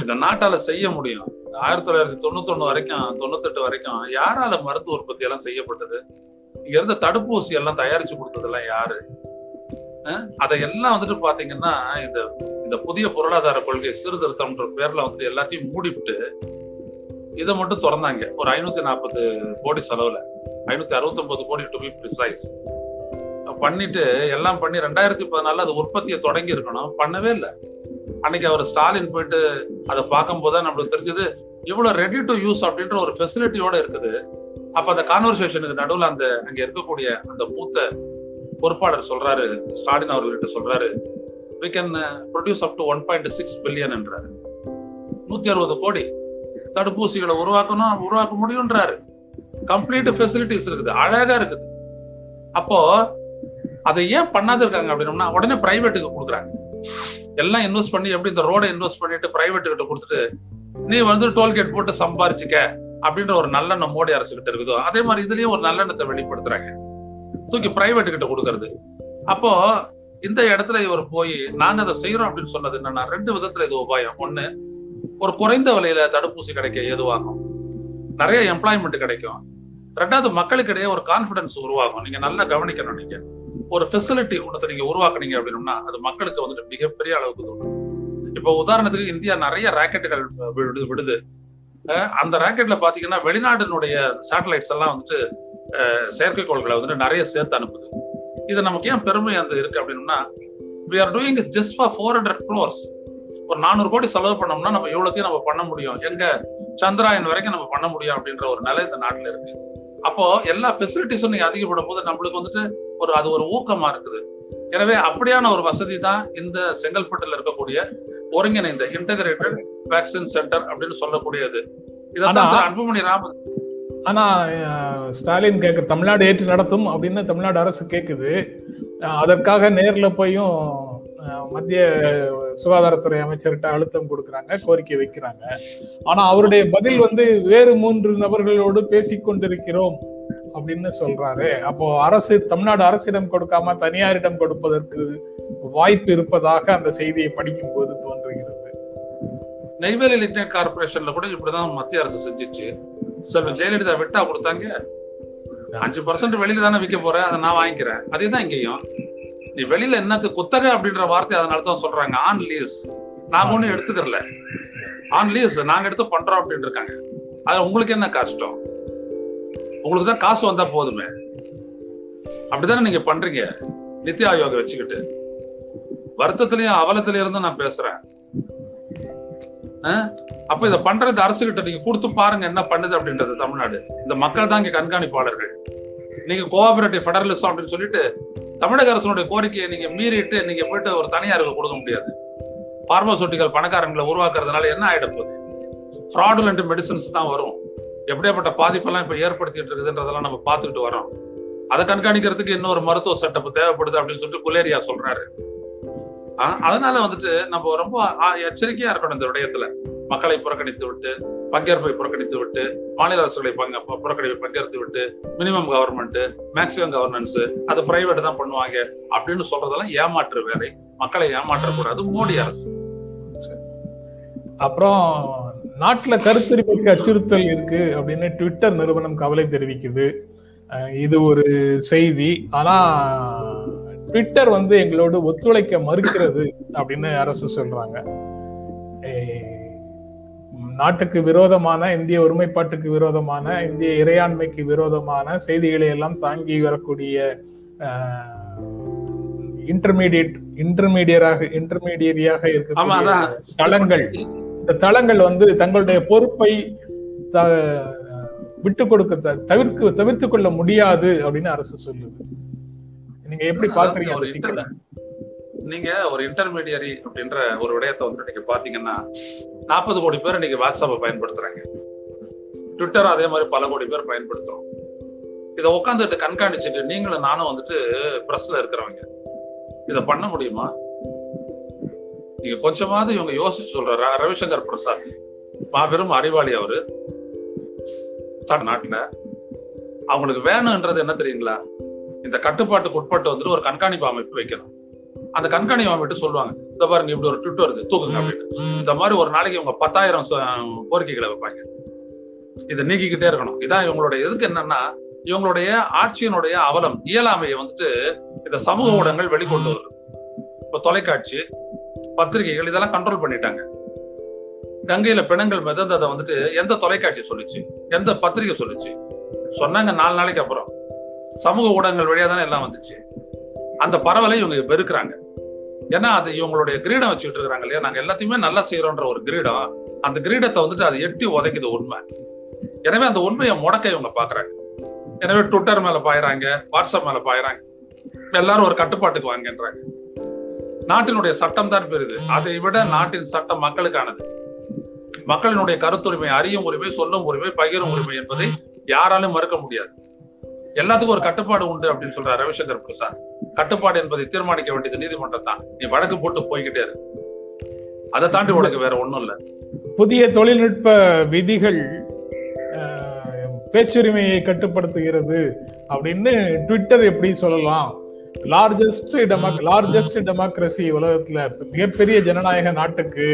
B: இந்த நாட்டால செய்ய முடியும். ஆயிரத்தி தொள்ளாயிரத்தி தொண்ணூத்தி ஒண்ணு வரைக்கும் தொண்ணூத்தெட்டு வரைக்கும் யாரால மருத்துவ உற்பத்தி எல்லாம் செய்யப்பட்டது? இங்க இருந்த தடுப்பூசி எல்லாம் தயாரிச்சு கொடுத்ததெல்லாம் யாரு? அஹ் அதையெல்லாம் வந்துட்டு பாத்தீங்கன்னா இந்த இந்த புதிய பொருளாதார கொள்கை சீர்திருத்தம்ன்ற பேர்ல வந்து எல்லாத்தையும் மூடிவிட்டு இதை மட்டும் திறந்தாங்க. ஒரு ஐநூத்தி நாற்பது கோடி செலவுல. ஐநூத்தி அறுபத்தொன்பது கோடி டு பி ப்ரிசைஸ் பண்ணிட்டு எல்லாம் பண்ணி ரெண்டாயிரத்தி பதினாலுல அது உற்பத்தியை தொடங்கி இருக்கணும். பண்ணவே இல்லை. அன்னைக்கு அவர் ஸ்டாலின் போயிட்டு அதை பார்க்கும்போது தான் நம்மளுக்கு தெரிஞ்சது இவ்வளவு ரெடி டு யூஸ் அப்படின்ற ஒரு ஃபெசிலிட்டியோட இருக்குது. அப்ப அந்த கான்வர்சேஷனுக்கு நடுவில் அந்த அங்க இருக்கக்கூடிய அந்த மூத்த பொறுப்பாளர் சொல்றாரு ஸ்டாலின் அவர்கள்ட்ட சொல்றாரு we can produce up to one point six billion என்றாரு. நூத்தி அறுபது கோடி. தடுப்பூசிகளை உருவாக்கணும் உருவாக்க முடியும்ன்றாரு கம்ப்ளீட் ஃபெசிலிட்டிஸ் இருக்குது அழகா இருக்குது. அப்போ அதை ஏன் பண்ணாது இருக்காங்க அப்படின்னா உடனே பிரைவேட்டுக்கு கொடுக்குறாங்க. எல்லாம் இன்வெஸ்ட் பண்ணி எப்படி இந்த ரோடை இன்வெஸ்ட் பண்ணிட்டு பிரைவேட் கிட்ட கொடுத்துட்டு நீ வந்து டோல்கேட் போட்டு சம்பாரிச்சுக்க அப்படின்ற ஒரு நல்லெண்ணம் மோடி அரசு கிட்ட இருக்குதோ அதே மாதிரி இதுலயும் ஒரு நல்லெண்ணத்தை வெளிப்படுத்துறாங்க. தூக்கி பிரைவேட் கிட்ட கொடுக்கறது. அப்போ இந்த இடத்துல இவர் போய் நாங்க அதை செய்யறோம் அப்படின்னு சொன்னது என்னன்னா ரெண்டு விதத்துல இது உபாயம். ஒண்ணு ஒரு குறைந்த விலையில தடுப்பூசி கிடைக்க ஏதுவாகும்? நிறைய எம்ப்ளாய்மெண்ட் கிடைக்கும். ரெண்டாவது மக்களுக்கிடையே ஒரு கான்பிடன்ஸ் உருவாகும். நீங்க நல்லா கவனிக்கணும் நீங்க. ஒரு ஃபெசிலிட்டி ஒன்றத்தை நீங்க உருவாக்குனீங்க அப்படின்னா அது மக்களுக்கு வந்துட்டு மிகப்பெரிய அளவுக்கு தோணும் இப்போ உதாரணத்துக்கு இந்தியா நிறைய ராக்கெட்டுகள் விடுது விடுது அந்த ராக்கெட்ல பாத்தீங்கன்னா வெளிநாட்டினுடைய சேட்டலைட்ஸ் எல்லாம் வந்துட்டு செயற்கைக்கோள்களை வந்துட்டு நிறைய சேர்த்து அனுப்புது. இது நமக்கு ஏன் பெருமை அந்த இருக்கு அப்படின்னா we are doing just for four hundred crores ஒரு நானூறு கோடி செலவு பண்ணோம்னா நம்ம இவ்வளோத்தையும் நம்ம பண்ண முடியும். எங்க சந்திராயன் வரைக்கும் நம்ம பண்ண முடியும் அப்படின்ற ஒரு நிலை இந்த நாட்டுல இருக்கு. அப்போ எல்லா ஃபெசிலிட்டிஸும் நீங்க அதிகப்படும் போது நம்மளுக்கு வந்துட்டு ஒரு அது ஒரு ஊக்கமா இருக்குது. எனவே அப்படியான ஒரு வசதி தான் இந்த செங்கல்பட்டுல இருக்கக்கூடிய ஒருங்கிணைந்த இன்டகிரேட்டட் வேக்சின் சென்டர் அப்படின்னு சொல்லக்கூடியது. இதான் அன்புமணி ராமன்
A: ஆனா ஸ்டாலின் கேட்க தமிழ்நாடு ஏற்று நடத்தும் அப்படின்னு தமிழ்நாடு அரசு கேக்குது. அதற்காக நேர்ல போயும் மத்திய சுகாதாரத்துறை அமைச்சர்கிட்ட அழுத்தம் கொடுக்கறாங்க கோரிக்கை வைக்கிறாங்க. ஆனா அவருடைய பதில் வந்து வேறு மூன்று நபர்களோடு பேசிக் கொண்டிருக்கிறோம் அப்படின்னு சொல்றாரு. அப்போ அரசு தமிழ்நாடு அரசிடம் கொடுக்காம தனியாரிடம் கொடுப்பதற்கு வாய்ப்பு இருப்பதாக அந்த செய்தியை படிக்கும் போது தோன்றுகிறது.
B: நெய்வேலி லிக்னைட் கார்பரேஷன்ல கூட இப்படிதான் மத்திய அரசு செஞ்சிச்சு. செல்வ ஜெயலலிதா விட்டா கொடுத்தாங்க. அஞ்சு பர்சன்ட் வெளியில தானே விற்க போற அதை நான் வாங்கிக்கிறேன். அதே தான் இங்கேயும். நீ வெளியில என்னது குத்தகை அப்படின்ற வார்த்தை அதனால தான் சொல்றாங்க. ஆன் லீஸ் நாங்க ஒண்ணும் எடுத்துக்கல ஆன் லீஸ் நாங்க எடுத்து பண்றோம் அப்படின்னு இருக்காங்க. அது உங்களுக்கு என்ன கஷ்டம்? உங்களுக்கு தான் காசு வந்தா போதுமே. அப்படித்தானே நீங்க பண்றீங்க? நித்தி ஆயோக வச்சுக்கிட்டு. வருத்தத்திலயும் அவலத்திலயும் இருந்து நான் பேசுறேன். அப்ப இதை பண்றது அரசு கிட்ட நீங்க கொடுத்து பாருங்க என்ன பண்ணுது அப்படின்றது தமிழ்நாடு. இந்த மக்கள் தான் இங்க கண்காணிப்பாளர்கள். நீங்க கோஆபரேட்டிவ் ஃபெடரலிசம் அப்படின்னு சொல்லிட்டு தமிழக அரசனுடைய கோரிக்கையை நீங்க மீறிட்டு நீங்க போயிட்டு ஒரு தனியாருக்கு கொடுக்க முடியாது. பார்மசூட்டிக்கல் பணக்காரங்களை உருவாக்குறதுனால என்ன ஆயிட போகுது? ஃப்ராடுலண்ட் மெடிசன்ஸ் தான் வரும். எப்படியாப்பட்ட பாதிப்பெல்லாம் இப்ப ஏற்படுத்திட்டு இருக்குதுன்றதெல்லாம் நம்ம பார்த்துட்டு வரோம். அதை கண்காணிக்கிறதுக்கு இன்னொரு மருத்துவ செட்டப் தேவைப்படுது அப்படின்னு சொல்லிட்டு குலேரியா சொல்றாரு. அதனால வந்துட்டு நம்ம ரொம்ப எச்சரிக்கையா இருக்கணும் இந்த விடயத்துல. மக்களை புறக்கணித்து விட்டு பங்கேற்பை புறக்கணித்து விட்டு மாநில அரசுகளை பங்க புறக்கணிப்பை பங்கேற்று விட்டு மினிமம் கவர்மெண்ட் மேக்சிமம் கவர்னன்ஸ் அது பிரைவேட் தான் பண்ணுவாங்க அப்படின்னு சொல்றதெல்லாம் ஏமாற்று வேலை. மக்களை ஏமாற்றக்கூடாது மோடி அரசு.
A: அப்புறம் நாட்டுல கருத்துரிமைக்கு அச்சுறுத்தல் இருக்கு அப்படின்னு ட்விட்டர் நிறுவனம் கவலை தெரிவிக்குது. இது ஒரு செய்தி. ஆனா ட்விட்டர் வந்து எங்களோடு ஒத்துழைக்க மறுக்கிறது அப்படின்னு அரசு சொல்றாங்க. நாட்டுக்கு விரோதமான இந்திய ஒருமைப்பாட்டுக்கு விரோதமான இந்திய இறையாண்மைக்கு விரோதமான செய்திகளை எல்லாம் தாங்கி வரக்கூடிய இன்டர்மீடியட் இன்டர்மீடியராக இன்டர்மீடியரியாக இருக்கக்கூடிய தளங்கள். இந்த தளங்கள் வந்து தங்களுடைய பொறுப்பை விட்டு கொடுக்க தவிர்க்க தவிர்த்து கொள்ள முடியாது அப்படின்னு அரசு சொல்லுது. நீங்க எப்படி பாக்குறீங்க அந்த சிக்கலை?
B: நீங்க ஒரு இன்டர்மீடியரி அப்படின்ற ஒரு விடயத்தை வந்து நீங்க பாத்தீங்கன்னா நாற்பது கோடி பேர் இன்னைக்கு வாட்ஸ்அப்பை பயன்படுத்துறாங்க. ட்விட்டர் அதே மாதிரி பல கோடி பேர் பயன்படுத்துறோம். இதை உட்காந்துட்டு கண்காணிச்சுட்டு நீங்களும் நானும் வந்துட்டு பிரஸ்ல இருக்கிறவங்க. இதை பண்ண முடியுமா? நீங்க கொஞ்சமாவது இவங்க யோசிச்சு சொல்ற ரவிசங்கர் பிரசாத் மாபெரும் அறிவாளி அவரு நாட்டுல. அவங்களுக்கு வேணும்ன்றது என்ன தெரியுங்களா? இந்த கட்டுப்பாட்டுக்கு உட்பட்டு வந்துட்டு ஒரு கண்காணிப்பு அமைப்பு வைக்கணும். அந்த கண்காணி விட்டு சொல்லுவாங்க. இந்த பாருங்க இப்படி ஒரு ட்விட் வருது தூக்குங்க அப்படின்னு. இந்த மாதிரி ஒரு நாளைக்கு இவங்க பத்தாயிரம் கோரிக்கைகளை வைப்பாங்க. இதை நீக்கிக்கிட்டே இருக்கணும். இதான் இவங்களுடைய எதுக்கு என்னன்னா இவங்களுடைய ஆட்சியினுடைய அவலம் இயலாமையை வந்துட்டு இந்த சமூக ஊடகங்கள் வெளிக்கொண்டு வருது. இப்ப தொலைக்காட்சி பத்திரிகைகள் இதெல்லாம் கண்ட்ரோல் பண்ணிட்டாங்க. கங்கையில பிணங்கள் மிதந்ததை வந்துட்டு எந்த தொலைக்காட்சி சொல்லுச்சு? எந்த பத்திரிகை சொல்லுச்சு? சொன்னாங்க நாலு நாளைக்கு அப்புறம். சமூக ஊடகங்கள் வழியா தானே எல்லாம் வந்துச்சு. அந்த பரவலை இவங்க பெருக்குறாங்க. ஏன்னா அது இவங்களுடைய கிரீடம் வச்சுட்டு இருக்காங்க இல்லையா? நாங்க எல்லாத்தையுமே நல்லா செய்யறோன்ற ஒரு கிரீடம். அந்த கிரீடத்தை வந்துட்டு அதை எட்டி உதைக்குது உண்மை. எனவே அந்த உண்மையை முடக்க இவங்க பாக்குறாங்க எனவே ட்விட்டர் மேல பாயிறாங்க வாட்ஸ்அப் மேல பாயிறாங்க. எல்லாரும் ஒரு கட்டுப்பாட்டுக்கு வாங்கன்றாங்க. நாட்டினுடைய சட்டம் தான் பெரிது. அதை விட நாட்டின் சட்டம் மக்களுக்கானது. மக்களினுடைய கருத்துரிமை அறியும் உரிமை சொல்லும் உரிமை பகிரும் உரிமை என்பதை யாராலும் மறுக்க முடியாது. எல்லாத்துக்கும் ஒரு கட்டுப்பாடு உண்டு அப்படின்னு சொல்றாரு ரவிசங்கர் பிரசாத். கட்டுப்பாடு என்பதை தீர்மானிக்க வேண்டியது நீதிமன்றம் தான். நீ வழக்கு போட்டு போய்கிட்டே இரு. அதை தாண்டி உனக்கு வேற ஒண்ணும் இல்ல.
A: புதிய தொழில்நுட்ப விதிகள் பேச்சுரிமையை கட்டுப்படுத்துகிறது அப்படின்னு ட்விட்டர் எப்படி சொல்லலாம்? லார்ஜஸ்ட் டெமோக் லார்ஜஸ்ட் டெமோக்ரஸி உலகத்துல மிகப்பெரிய ஜனநாயக நாட்டுக்கு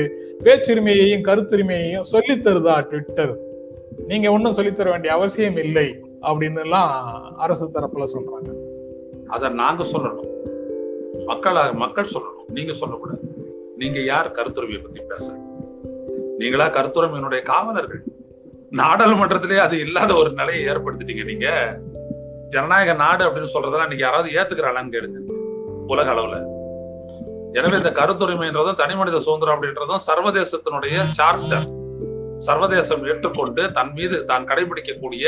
A: பேச்சுரிமையையும் கருத்துரிமையையும் சொல்லித் தருதா ட்விட்டர் நீங்க ஒன்றும் சொல்லித் தர வேண்டிய அவசியம் இல்லை அப்படின்னு எல்லாம் அரசு தரப்புல சொல்றாங்க.
B: அதை நாங்க சொல்லணும். மக்களாக மக்கள் சொல்லணும். நீங்க சொல்லக்கூடாது. நீங்க யார்? கருத்துரிமையை பத்தி பேச நீங்களா கருத்துரிமையினுடைய காவலர்கள். நாடாளுமன்றத்திலே அது இல்லாத ஒரு நிலையை ஏற்படுத்திட்டீங்க நீங்க. ஜனநாயக நாடு அப்படின்னு சொல்றதெல்லாம் இன்னைக்கு யாராவது ஏத்துக்கிறாளான்னு கேளுங்க. உலக அளவுல. எனவே இந்த கருத்துரிமைன்றதும் தனி மனித சுதந்திரம் அப்படின்றதும் சர்வதேசத்தினுடைய சார்ட்டர் சர்வதேசம் ஏற்றுக்கொண்டு தன் மீது தான் கடைபிடிக்கக்கூடிய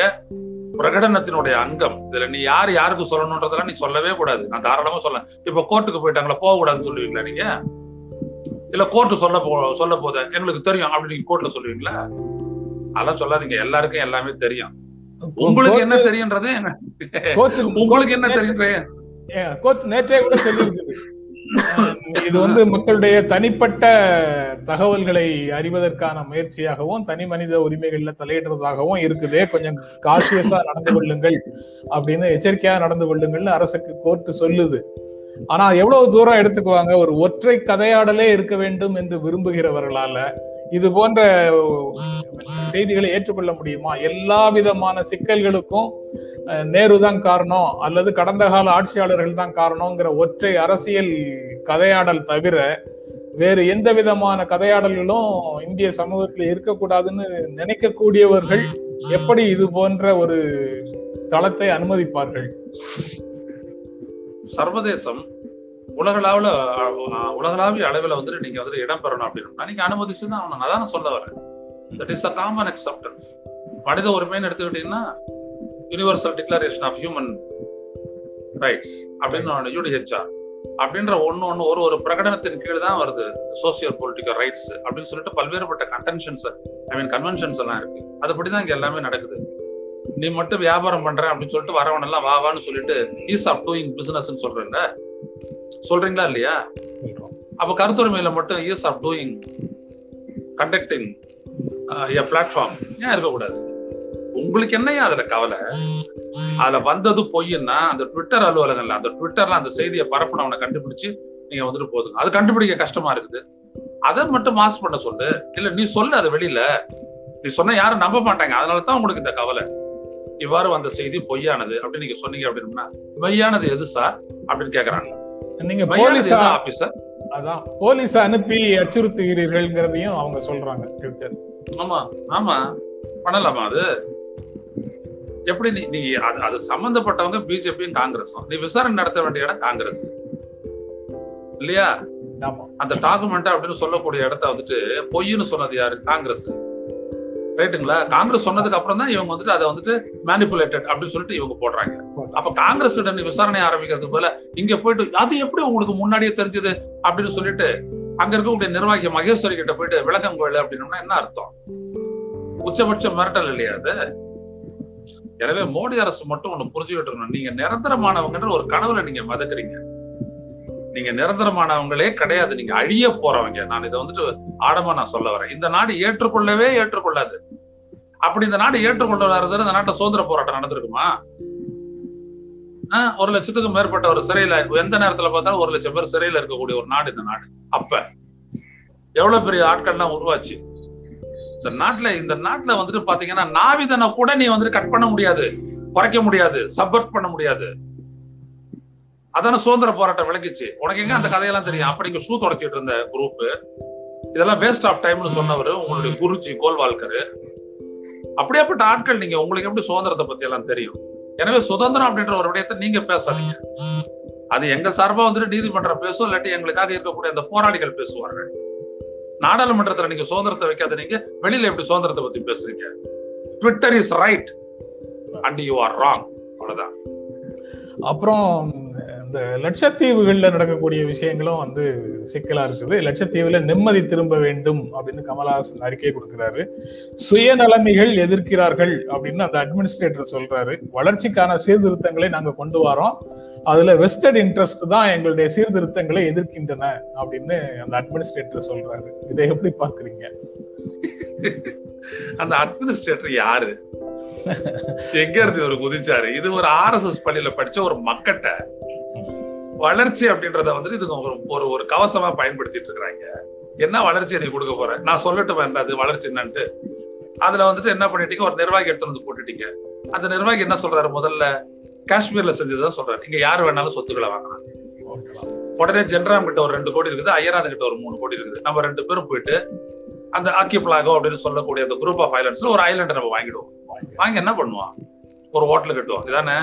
B: பிரகடனத்தினுடைய அங்கம். இதுல நீ யார் யாருக்கு சொல்லணும்ன்றதெல்லாம் நீ சொல்லவே கூடாது. நான் தாராளமா சொல்ல இப்ப கோர்ட்டுக்கு போயிட்டாங்களா? போக கூடாதுன்னு சொல்லுவீங்களா நீங்க? இல்ல கோர்ட்டு சொல்ல போ சொல்ல போத? எங்களுக்கு தெரியும் அப்படி நீங்க கோர்ட்ல சொல்லுவீங்களா? அதெல்லாம் சொல்லாதீங்க. எல்லாருக்கும் எல்லாமே தெரியும். உங்களுக்கு என்ன தெரியுன்றது? உங்களுக்கு என்ன
A: ஏன், கோர்ட் நேற்றே கூட அஹ், இது வந்து மக்களுடைய தனிப்பட்ட தகவல்களை அறிவதற்கான முயற்சியாகவும் தனி மனித உரிமைகள்ல தலையிடுறதாகவும் இருக்குது. கொஞ்சம் காஷியஸா நடந்து கொள்ளுங்கள் அப்படின்னு எச்சரிக்கையா நடந்து கொள்ளுங்கள்னு அரசுக்கு கோர்ட்டு சொல்லுது. ஆனா எவ்வளவு தூரம் எடுத்துக்குவாங்க? ஒரு ஒற்றை கதையாடலே இருக்க வேண்டும் என்று விரும்புகிறவர்களால இது போன்ற செய்திகளை ஏற்றுக்கொள்ள முடியுமா? எல்லா விதமான சிக்கல்களுக்கும் நேரு தான் காரணம் அல்லது கடந்த கால ஆட்சியாளர்கள் தான் காரணம்ங்கிற ஒற்றை அரசியல் கதையாடல் தவிர வேறு எந்த விதமான கதையாடல்களும் இந்திய சமூகத்தில் இருக்கக்கூடாதுன்னு நினைக்கக்கூடியவர்கள் எப்படி இது போன்ற ஒரு தளத்தை அனுமதிப்பார்கள்?
B: சர்வதேசம் உலகளாவில உலகளாவிய அளவில் வந்துட்டு நீங்க வந்துட்டு இடம் பெறணும் அப்படின்னா நீங்க அனுமதிச்சு தான் ஆகணும் அதான் சொல்ல வரேன். That is a common acceptance மனித உரிமைன்னு எடுத்துக்கிட்டீங்கன்னா universal declaration of human rights அப்படின்னு யூடிஹெச்ஆர் அப்படின்ற ஒண்ணு ஒண்ணு ஒரு ஒரு பிரகடனத்தின் கீழ் தான் வருது. சோசியல் பொலிட்டிக்கல் ரைட்ஸ் அப்படின்னு சொல்லிட்டு பல்வேறுபட்ட கன்டென்ஷன்ஸ் ஐ மீன் கன்வென்ஷன்ஸ் எல்லாம் இருக்கு. அதுபடிதான் இங்க எல்லாமே நடக்குது. நீ மட்டும் வியாபாரம் பண்ற அப்படின்னு சொல்லிட்டு வரவன் எல்லாம் வா வான்னு சொல்லிட்டு ஈஸ் ஆஃப் டூயிங் பிசினஸ் சொல்றீங்க சொல்றீங்களா இல்லையா? அப்ப கருத்துரிமையில மட்டும் ease of doing conducting a platform ஏன் இருக்கக்கூடாது? உங்களுக்கு என்னையா அதுல கவலை? அதுல வந்தது பொய்ன்னா அந்த ட்விட்டர் அலுவலகம்ல அந்த ட்விட்டர்ல அந்த செய்தியை பரப்புனவனை கண்டுபிடிச்சு நீங்க வந்துட்டு போதுங்க. அது கண்டுபிடிக்க கஷ்டமா இருக்குது. அதை மட்டும் மாஸ் பண்ண சொல்லு. இல்ல நீ சொல்லு அது வெளியில. நீ சொன்னா யாரும் நம்ப மாட்டாங்க. அதனால தான் உங்களுக்கு இந்த கவலை. இவ்வாறு வந்த செய்தி பொய்யானது அப்படின்னு நீங்க சொன்னீங்க அப்படின்னா மெய்யானது எது சார் அப்படின்னு கேக்குறாங்க.
A: நீங்க போலீஸா
B: ஆபீசர்
A: அதான். போலீஸ் அனுப்பி அச்சுறுத்துகிறீர்கள்ங்கிறதையும் அவங்க சொல்றாங்க ட்விட்டர்
B: ஆமா ஆமா. பண்ணலாமா அது? எப்படி நீ நீ அது அது சம்பந்தப்பட்டவங்க பிஜேபியும் காங்கிரஸும். நீ விசாரணை நடத்த வேண்டிய இடம் காங்கிரஸ். இல்லையா? அந்த டாக்குமெண்ட் அப்படின்னு சொல்லக்கூடிய இடத்த வந்துட்டு பொய்ன்னு சொன்னது யாரு? காங்கிரஸ். ரைட்டுங்களா காங்கிரஸ் சொன்னதுக்கு அப்புறம் தான் இவங்க வந்துட்டு அதை வந்துட்டு மேனிப்புலேட்டட் அப்படின்னு சொல்லிட்டு இவங்க போடுறாங்க. அப்ப காங்கிரஸ் விசாரணை ஆரம்பிக்கிறது போல இங்க போயிட்டு அது எப்படி உங்களுக்கு முன்னாடியே தெரிஞ்சது? அப்படின்னு சொல்லிட்டு அங்க இருக்கக்கூடிய நிர்வாகி மகேஸ்வரி கிட்ட போயிட்டு விளக்கம் கோயில் அப்படின்னா என்ன அர்த்தம்? உச்சபட்ச மிரட்டல் இல்லையா அது? எனவே மோடி அரசு மட்டும் ஒண்ணு புரிஞ்சுக்கிட்டு இருக்கணும் நீங்க நிரந்தரமானவங்கன்ற ஒரு கனவுல நீங்க மதக்குறீங்க. நீங்க நிரந்தரமானவங்களே கிடையாது. நீங்க அழிய போறவங்க. நான் இதை வந்துட்டு ஆடமா நான் சொல்ல வரேன். இந்த நாடு ஏற்றுக்கொள்ளவே ஏற்றுக்கொள்ளாது. அப்படி இந்த நாடு ஏற்றுக்கொள்ளாத இந்த நாட்டை சுதந்திர போராட்டம் நடந்திருக்குமா? ஆஹ் ஒரு லட்சத்துக்கு மேற்பட்ட ஒரு சிறையில எந்த நேரத்துல பார்த்தாலும் ஒரு லட்சம் பேர் சிறையில இருக்கக்கூடிய ஒரு நாடு இந்த நாடு. அப்ப எவ்வளவு பெரிய ஆட்கள்லாம் உருவாச்சு? இந்த நாட்டுல இந்த நாட்டுல வந்துட்டு பாத்தீங்கன்னா நாவிதனை கூட நீ வந்துட்டு கட் பண்ண முடியாது குறைக்க முடியாது சப்போர்ட் பண்ண முடியாது. அதான சுதந்திர போராட்டம் விளக்கிச்சு உனக்கு எங்க அந்த கதையெல்லாம் தெரியும்? அப்ப நீங்க ஷூ தொடச்சிட்டு இருந்த குரூப் இதெல்லாம் வேஸ்ட் ஆஃப் டைம்னு சொன்னவர் உங்களுடைய குருச்சி கோல்வால்கர். அப்படியாப்பட்ட ஆட்கள் நீங்க உங்களுக்கு எப்படி சுதந்திரத்தை பத்தி எல்லாம் தெரியும்? எனவே சுதந்திரம் அப்படின்ற ஒரு விடயத்தை நீங்க பேசாதீங்க. அது எங்க சார்பா வந்துட்டு நீதிமன்றம் பேசும் இல்லாட்டி எங்களுக்காக இருக்கக்கூடிய அந்த போராளிகள் பேசுவார்கள். நாடாளுமன்றத்துல நீங்க சுதந்திரத்தை வைக்காத நீங்க வெளியில எப்படி சுதந்திரத்தை பத்தி பேசுறீங்க? Twitter is right and you are wrong அவ்வளவுதான்.
A: அப்புறம் இந்த லட்சத்தீவுகள்ல நடக்கக்கூடிய விஷயங்களும் வந்து சிக்கலா இருக்குது. லட்சத்தீவுல நிம்மதி திரும்ப வேண்டும் அப்படின்னு கமலஹாசன் அறிக்கை கொடுக்கிறாரு. சுயநலமிகள் எதிர்க்கிறார்கள் அப்படின்னு அந்த அட்மினிஸ்ட்ரேட்டர் சொல்றாரு. வளர்ச்சிக்கான சீர்திருத்தங்களை நாங்க கொண்டு வரோம். அதுல வெஸ்டட் இன்ட்ரெஸ்ட் தான் எங்களுடைய சீர்திருத்தங்களை எதிர்க்கின்றன அப்படின்னு அந்த அட்மினிஸ்ட்ரேட்டர் சொல்றாரு. இதை எப்படி பாக்குறீங்க <laughs>
B: அந்த அட்மினிஸ்ட்ரேட்டர் யாரு? எங்க இருந்து ஒரு குதிச்சாரு? இது ஒரு ஆர்எஸ்எஸ் பள்ளியில படிச்ச ஒரு மக்கட்ட வளர்ச்சி அப்படின்றத வந்து இது ஒரு ஒரு ஒரு கவசமா பயன்படுத்திட்டு இருக்கிறாங்க. என்ன வளர்ச்சி நீ கொடுக்க போற? நான் சொல்லட்டும் என்ன அது வளர்ச்சி என்னன்ட்டு. அதுல வந்துட்டு என்ன பண்ணிட்டீங்க? ஒரு நிர்வாகி எடுத்து வந்து போட்டுட்டீங்க. அந்த நிர்வாகி என்ன சொல்றாரு? முதல்ல காஷ்மீர்ல செஞ்சதுதான் சொல்றாரு. இங்க யாரு வேணாலும் சொத்துக்களை வாங்கலாம். உடனே ஜென்ராம் கிட்ட ஒரு ரெண்டு கோடி இருக்குது. ஐயராது கிட்ட ஒரு மூணு கோடி இருக்குது. நம்ம ரெண்டு பேரும் போயிட்டு அந்த ஆக்கியப்லாகோ அப்படின்னு சொல்லக்கூடிய அந்த குரூப் ஆஃப் ஐலண்ட்ஸ்ல ஒரு ஐலண்டை நம்ம வாங்கிடுவோம். வாங்கி என்ன பண்ணுவான் ஒரு ஹோட்டல் கட்டுவோம். இதானே?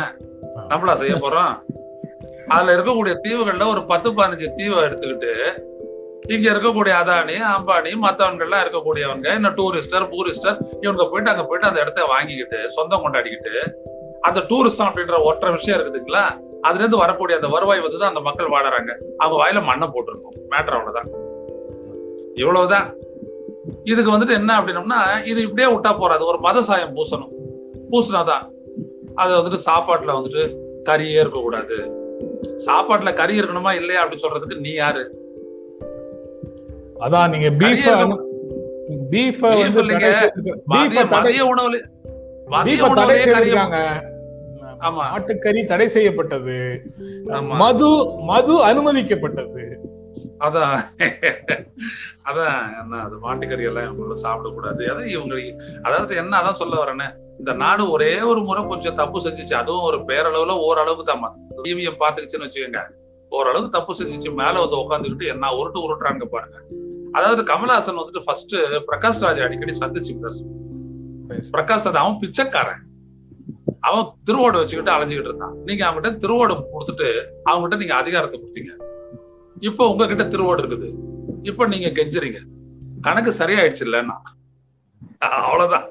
B: நம்மளா செய்ய போறோம். அதுல இருக்கக்கூடிய தீவுகள்ல ஒரு பத்து பதினஞ்சு தீவை எடுத்துக்கிட்டு இங்க இருக்கக்கூடிய அதானி அம்பானி மத்தவன்கள்லாம் இருக்கக்கூடியவங்க இன்னும் டூரிஸ்டர் பூரிஸ்டர் இவங்க போயிட்டு அங்க போயிட்டு அந்த இடத்த வாங்கிக்கிட்டு சொந்தம் கொண்டாடிக்கிட்டு அந்த டூரிசம் அப்படின்ற ஒற்றை விஷயம் இருக்குதுங்களா? அதுல இருந்து வரக்கூடிய அந்த வருவாய் வந்து தான் அந்த மக்கள் வாழறாங்க. அவங்க வாயில மண்ணை போட்டிருக்கும். மேட்டர் அவ்வளவுதான். இவ்வளவுதான். இதுக்கு வந்துட்டு என்ன அப்படின்னம்னா இது இப்படியே விட்டா போறாது. ஒரு மத சாயம் பூசணும். பூசினாதான் அது வந்துட்டு சாப்பாட்டுல வந்துட்டு கறியே இருக்கக்கூடாது. சாப்பாட்டுல கறி இருக்கணுமா இல்லையா அப்படின்னு சொல்றதுக்கு நீ யாரு
A: அதான் நீங்க பீஃப் பீஃப் வந்து
B: மதிய உணவுல
A: பீஃப் தடை செய்திருக்காங்க
B: ஆமா.
A: ஆட்டுக்கறி தடை செய்யப்பட்டது. மது மது அனுமதிக்கப்பட்டது
B: அதான். அதான் என்ன அது மாட்டுக்கறி எல்லாம் இவங்க சாப்பிடக்கூடாது. அதான் இவங்க அதாவது என்ன அதான் சொல்ல வரேன்னு இந்த நாடு ஒரே ஒரு முறை கொஞ்சம் தப்பு செஞ்சுச்சு. அதுவும் ஒரு பேரளவுல ஓரளவுக்கு தான். டிவிஎம் பாத்துக்கிச்சுன்னு வச்சுக்கோங்க. ஓரளவுக்கு தப்பு செஞ்சுச்சு. மேல வந்து உட்காந்துக்கிட்டு என்ன உருட்டு உருட்டுறாங்க பாருங்க. அதாவது கமல்ஹாசன் வந்துட்டு ஃபர்ஸ்ட் பிரகாஷ் ராஜ் அடிக்கடி சந்திச்சு பேச. பிரகாஷ் ராஜ் அவன் பிச்சைக்காரன். அவன் திருவோடு வச்சுக்கிட்டு அலைஞ்சுக்கிட்டு இருந்தான். நீங்க அவங்ககிட்ட திருவோடு கொடுத்துட்டு அவங்ககிட்ட நீங்க அதிகாரத்தை கொடுத்தீங்க. இப்போ உங்ககிட்ட திருவோடு இருக்குது. இப்போ நீங்க கெஞ்சுறீங்க. கணக்கு சரியாயிடுச்சு இல்லைன்னா. அவ்வளவுதான்.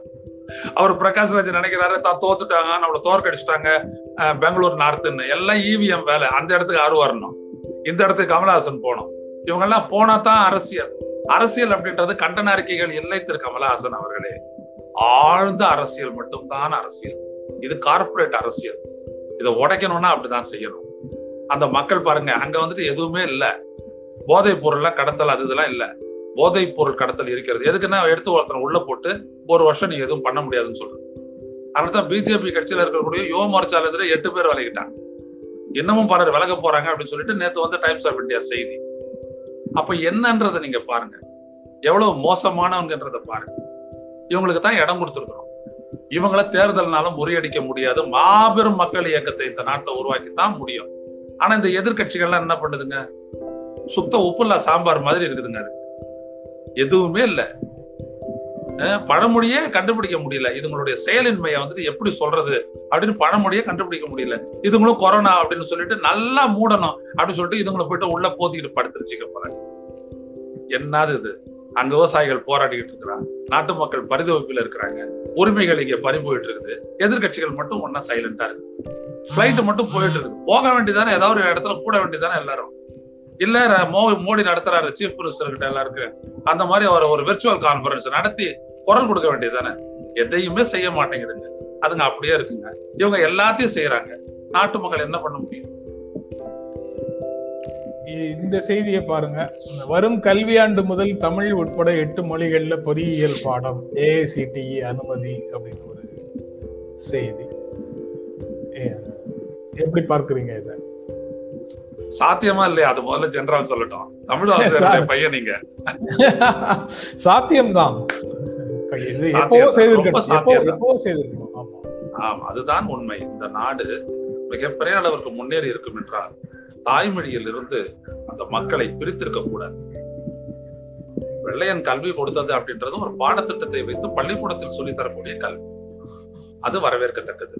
B: அவர் பிரகாஷ் ராஜ் நினைக்கிறாரு தான் தோத்துட்டாங்க. நம்மள தோற்கடிச்சிட்டாங்க. அஹ், பெங்களூர் நார்த்துன்னு. எல்லாம் இவிஎம் வேலை. அந்த இடத்துக்கு ஆறு வரணும். இந்த இடத்துக்கு கமலஹாசன் போனோம் இவங்க எல்லாம் போனா தான் அரசியல். அரசியல் அப்படின்றது கண்டன அறிக்கைகள் இல்லை திரு கமலஹாசன் அவர்களே. ஆழ்ந்த அரசியல் மட்டும்தான் அரசியல். இது கார்ப்பரேட் அரசியல். இதை உடைக்கணும்னா அப்படிதான் செய்யணும். அந்த மக்கள் பாருங்க அங்க வந்துட்டு எதுவுமே இல்ல. போதைப் பொருள்லாம் கடத்தல் அது இதெல்லாம் இல்ல. போதைப் பொருள் கடத்தல் இருக்கிறது. எதுக்குன்னா எடுத்து ஒருத்தனை உள்ள போட்டு ஒரு வருஷம் நீங்க எதுவும் பண்ண முடியாதுன்னு சொல்றது அதனால தான் பிஜேபி கட்சியில இருக்கக்கூடிய யுவ மோர்ச்சால எட்டு பேர் விலகிட்டாங்க. இன்னமும் பலர் விலக போறாங்க அப்படின்னு சொல்லிட்டு நேத்து வந்து டைம்ஸ் ஆஃப் இந்தியா செய்தி. அப்ப என்னன்றதை நீங்க பாருங்க. எவ்வளவு மோசமானவங்கன்றத பாருங்க. இவங்களுக்கு தான் இடம் கொடுத்துருக்குறோம். இவங்கள தேர்தல்னாலும் முறியடிக்க முடியாது. மாபெரும் மக்கள் இயக்கத்தை இந்த நாட்டில் உருவாக்கி தான் முடியும். ஆனா இந்த எதிர்கட்சிகள்லாம் என்ன பண்ணுதுங்க? சுத்த உப்புல்லா சாம்பார் மாதிரி இருக்குதுங்க அது. எதுவுமே இல்ல. பழமொழியே கண்டுபிடிக்க முடியல. இதுங்களுடைய செயலின்மையை வந்துட்டு எப்படி சொல்றது? அப்படின்னு பழமொழியே கண்டுபிடிக்க முடியல. இதுங்களும் கொரோனா அப்படின்னு சொல்லிட்டு நல்லா மூடணும் அப்படின்னு சொல்லிட்டு இதுங்களை போயிட்டு உள்ள போத்திக்கிட்டு படுத்துருச்சுக்க போறேன் என்னது இது? அங்க விவசாயிகள் போராடிக்கிட்டு இருக்கிறாங்க. நாட்டு மக்கள் பரிதவிப்பில் இருக்கிறாங்க. உரிமைகள் இங்க பறி போயிட்டு இருக்குது எதிர்கட்சிகள் மட்டும் ஒன்னா சைலண்டா இருக்கு. பிளைட் மட்டும் போயிட்டு இருக்கு போக வேண்டியதானே? ஏதாவது ஒரு இடத்துல கூட வேண்டியதானே எல்லாரும்? இல்ல மோ மோடி நடத்துறாரு சீஃப் மினிஸ்டர் கிட்ட எல்லாருக்கும். அந்த மாதிரி அவர் ஒரு விர்ச்சுவல் கான்பரன்ஸ் நடத்தி குரல் கொடுக்க வேண்டியதானே? எதையுமே செய்ய மாட்டேங்குதுங்க. அதுங்க அப்படியே இருக்குங்க. இவங்க எல்லாத்தையும் செய்யறாங்க நாட்டு மக்கள் என்ன பண்ண முடியும்?
A: இந்த செய்தியை பாருங்க. வரும் கல்வியாண்டு முதல் தமிழ் உட்பட எட்டு மொழிகள்ல பொறியியல் பாடம் ஏஐசிடிஇ அனுமதி அப்படின்னு ஒரு செய்தி. எப்படி பார்க்கறீங்க இத?
B: சாத்தியமா இல்லையா? அது முதல்ல ஜெனரல் சொல்லட்டும். தமிழ் பையன் நீங்க. <laughs>
A: சாத்தியம்தான். ஆமா.
B: ஆமா அதுதான் உண்மை. இந்த நாடு மிகப்பெரிய அளவிற்கு முன்னேறி இருக்கும் என்றால் தாய்மொழியில் இருந்து அந்த மக்களை பிரித்திருக்க கூடாது வெள்ளையன் கல்வி கொடுத்தது அப்படின்றதும் ஒரு பாடத்திட்டத்தை வைத்து பள்ளிக்கூடத்தில் சொல்லித் தரக்கூடிய கல்வி. அது வரவேற்கத்தக்கது.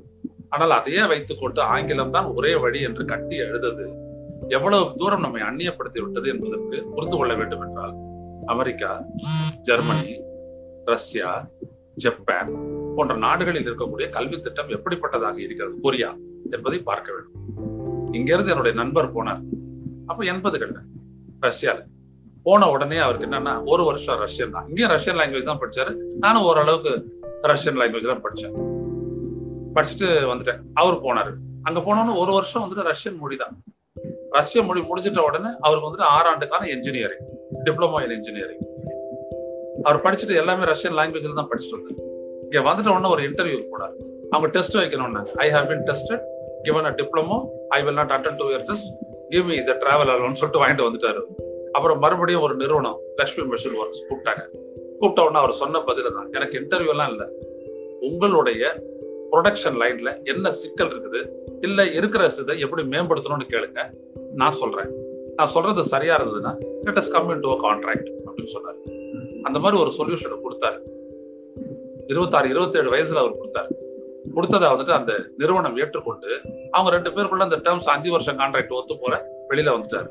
B: ஆனால் அதையே வைத்துக் கொண்டு ஆங்கிலம் தான் ஒரே வழி என்று கட்டி எழுதது எவ்வளவு தூரம் நம்மை அந்நியப்படுத்தி விட்டது என்பதற்கு புரிந்து கொள்ள வேண்டும் என்றால் அமெரிக்கா ஜெர்மனி ரஷ்யா ஜப்பான் போன்ற நாடுகளில் இருக்கக்கூடிய கல்வி திட்டம் எப்படிப்பட்டதாக இருக்கிறது? கொரியா என்பதை பார்க்க வேண்டும். இங்கிருந்து என்னுடைய நண்பர் போனார். அப்ப எண்பதுகள்ல ரஷ்யால. போன உடனே அவருக்கு என்னன்னா ஒரு வருஷம் ரஷ்யன் தான். இங்கேயும் ரஷ்யன் லாங்குவேஜ் தான் படிச்சாரு. நானும் ஓரளவுக்கு ரஷ்யன் லாங்குவேஜ் தான் படிச்சேன். படிச்சுட்டு வந்துட்டேன். அவர் போனாரு. அங்க போனோன்னு ஒரு வருஷம் வந்துட்டு ரஷ்யன் மொழி தான். ரஷ்ய மொழி முடிஞ்சிட்ட உடனே அவருக்கு வந்துட்டு ஆறாண்டுக்கான என்ஜினியரிங் டிப்ளமோ இன் இன்ஜினியரிங் அவர் படிச்சுட்டு எல்லாமே ரஷ்யன் லாங்குவேஜ்ல தான் படிச்சுட்டு வந்தார். இங்க வந்துட்ட உடனே ஒரு இன்டர்வியூ போனார். அவங்க டெஸ்ட் வைக்கணும்னா I have been tested given a diploma I will not attend two year test give me the travel அலோன்னு சொல்லிட்டு வாங்கிட்டு வந்துட்டாரு. அப்புறம் மறுபடியும் ஒரு நிறுவனம் லக்ஷ்மி மிஷின் ஒர்க்ஸ் கூப்பிட்டாங்க. கூப்பிட்ட உடனே அவர் சொன்ன பதில தான் எனக்கு இன்டர்வியூ எல்லாம் இல்லை. உங்களுடைய ப்ரொடக்ஷன் லைன்ல என்ன சிக்கல் இருக்குது? இல்ல இருக்கிற இதை எப்படி மேம்படுத்தணும்னு கேளுங்க. நான் சொல்றேன். நான் சொல்றது சரியா இருந்ததுன்னா let us come into contract அப்படின்னு சொன்னாரு. அந்த மாதிரி ஒரு சொல்யூஷனை கொடுத்தாரு. இருபத்தாறு இருபத்தேழு வயசுல அவர் கொடுத்தாரு. கொடுத்ததை வந்துட்டு அந்த நிறுவனம் ஏற்றுக்கொண்டு அவங்க ரெண்டு பேருக்குள்ள அந்த டேர்ம்ஸ் அஞ்சு வருஷம் கான்ட்ராக்ட் ஒத்து போற வெளியில வந்துட்டாரு.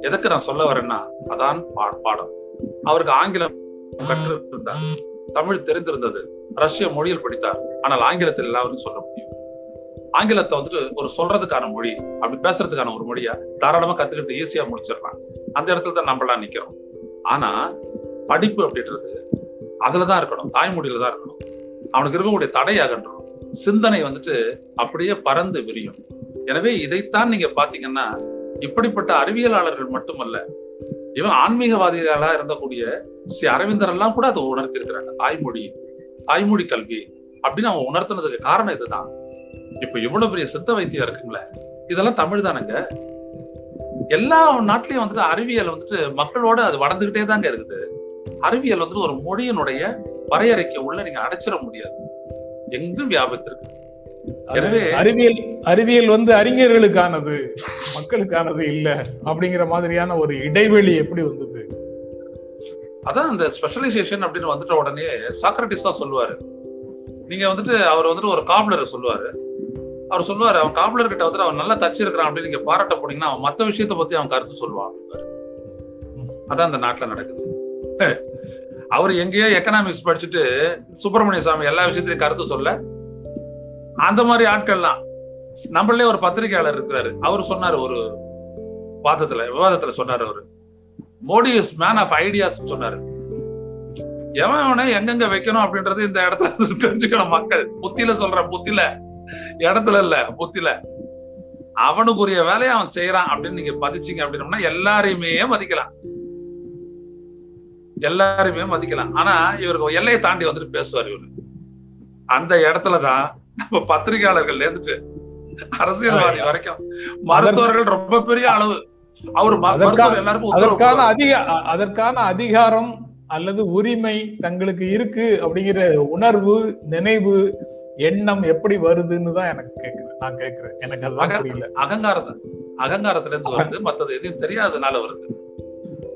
B: எதுக்கு நான் சொல்ல வரேன்னா அதான் பா- பாடம். அவருக்கு ஆங்கிலம் கற்றிருந்தார். தமிழ் தெரிந்திருந்தது. ரஷ்ய மொழியில் படித்தார். ஆனால் ஆங்கிலத்தில் எல்லாரும் சொல்ல முடியும். ஆங்கிலத்தை வந்துட்டு ஒரு சொல்றதுக்கான மொழி அப்படி பேசுறதுக்கான ஒரு மொழியா தாராளமா கத்துக்கிட்டு ஈஸியா முடிச்சிடலாம். அந்த இடத்துல தான் நம்மளாம் நிக்கிறோம். ஆனா படிப்பு அப்படின்றது அதுலதான் இருக்கணும். தாய்மொழியில தான் இருக்கணும். அவனுக்கு இருக்கக்கூடிய தடை சிந்தனை வந்துட்டு அப்படியே பறந்து விரியும். எனவே இதைத்தான் நீங்க பாத்தீங்கன்னா இப்படிப்பட்ட அறிவியலாளர்கள் மட்டுமல்ல இவன் ஆன்மீகவாதிகளா இருந்தக்கூடிய ஸ்ரீ அரவிந்தர் எல்லாம் கூட அதை உணர்த்திருக்கிறாங்க தாய்மொழி தாய்மொழி கல்வி அப்படின்னு அவன் உணர்த்தினதுக்கு காரணம் இதுதான். இப்ப இவ்வளவு பெரிய சித்த வைத்தியம் இருக்குங்களே இதெல்லாம் தமிழ் தானுங்க? எல்லா நாட்டிலயும் வந்துட்டு அறிவியல் வந்துட்டு மக்களோட அது வளர்ந்துகிட்டே தாங்க இருக்குது. அறிவியல் வந்துட்டு ஒரு மொழியினுடைய வரையறைக்கு உள்ள நீங்க அடைச்சிட முடியாது. எங்கும் வியாபித்திருக்கு எனவே
A: அறிவியல் அறிவியல் வந்து அறிஞர்களுக்கானது மக்களுக்கானது இல்ல அப்படிங்கிற மாதிரியான ஒரு இடைவெளி எப்படி வந்தது?
B: அதான் அந்த ஸ்பெஷலைசேஷன் அப்படின்னு வந்துட்ட உடனே சாக்ரட்டிஸ் தான் சொல்லுவாரு. நீங்க வந்துட்டு அவர் வந்துட்டு ஒரு காப்லரை சொல்லுவாரு. அவர் சொல்லுவாரு அவன் காப்லர் கிட்ட வந்துட்டு அவன் நல்லா தச்சிருக்கிறான் அப்படின்னு நீங்க பாராட்ட போனீங்கன்னா அவன் மத்த விஷயத்த பத்தி அவன் கருத்து சொல்லுவான். அதான் அந்த நாட்டுல நடக்குது. அவர் எங்கேயோ எக்கனாமிக்ஸ் படிச்சுட்டு சுப்பிரமணிய சாமி எல்லா விஷயத்திலையும் கருத்து சொல்ல அந்த மாதிரி ஆட்கள்லாம் நம்மளே ஒரு பத்திரிகையாளர் இருக்கிறாரு. அவர் சொன்னாரு ஒரு வாதத்துல விவாதத்துல சொன்னாரு அவரு. Modi is man of ideas சொன்னாரு. எவன் அவனை எங்கெங்க வைக்கணும் அப்படின்றது இந்த இடத்துல தெரிஞ்சுக்கணும் மக்கள். புத்தில சொல்ற புத்தில இடத்துல இல்ல புத்தில அவனுக்குரிய வேலையை அவன் செய்யறான் அப்படின்னு நீங்க மதிச்சீங்க அப்படின்னம்னா எல்லாரையுமே மதிக்கலாம். எல்லாரையுமே மதிக்கலாம். ஆனா இவருக்கு எல்லையை தாண்டி வந்துட்டு பேசுவார் இவரு. அந்த இடத்துலதான் நம்ம பத்திரிகையாளர்கள்ல இருந்துட்டு அரசியல்வாதி வரைக்கும் மருத்துவர்கள் ரொம்ப பெரிய அளவு. அவர்
A: அதற்கான-. அதிக அதற்கான அதிகாரம் அல்லது உரிமை தங்களுக்கு இருக்கு அப்படிங்கிற உணர்வு நினைவு எண்ணம் எப்படி வருதுன்னு தான் எனக்கு கேக்குறேன். நான் கேக்குறேன். எனக்கு அதுதான்
B: அக-
A: புரியல.
B: அகங்காரம் அகங்காரத்துல இருந்து வருது மத்தது எதையும் தெரியாதனால வருது.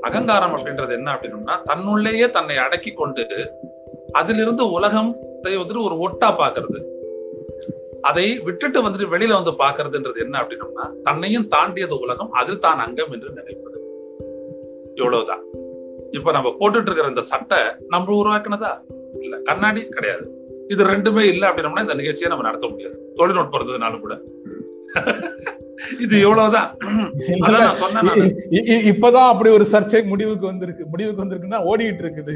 B: அகங்காரம் அப்படின்றது என்ன அப்படின்னா தன்னுள்ளேயே தன்னை அடக்கி கொண்டு அதிலிருந்து உலகத்தை வந்துட்டு ஒரு ஒட்டா பாக்குறது அதை விட்டுட்டு வந்துட்டு வெளியில வந்து பாக்குறதுன்றது என்ன அப்படின்னம்னா தன்னையும் தாண்டியது உலகம் அதில் தான் அங்கம் என்று நினைப்பது. இவ்வளவுதான். இப்ப நம்ம போட்டுட்டு இருக்கிற இந்த சட்டை நம்ம உருவாக்குனதா? இல்ல கண்ணாடி கிடையாது. இது ரெண்டுமே இல்ல அப்படின்னம்னா இந்த நிகழ்ச்சியை நம்ம நடத்த முடியாது. தொழில்நுட்பம் இருந்ததுனால கூட. இது இவ்வளவுதான் <laughs>
A: இப்பதான் அப்படி ஒரு சர்ச்சை முடிவுக்கு வந்திருக்கு. முடிவுக்கு வந்திருக்குன்னா ஓடிட்டு இருக்குது.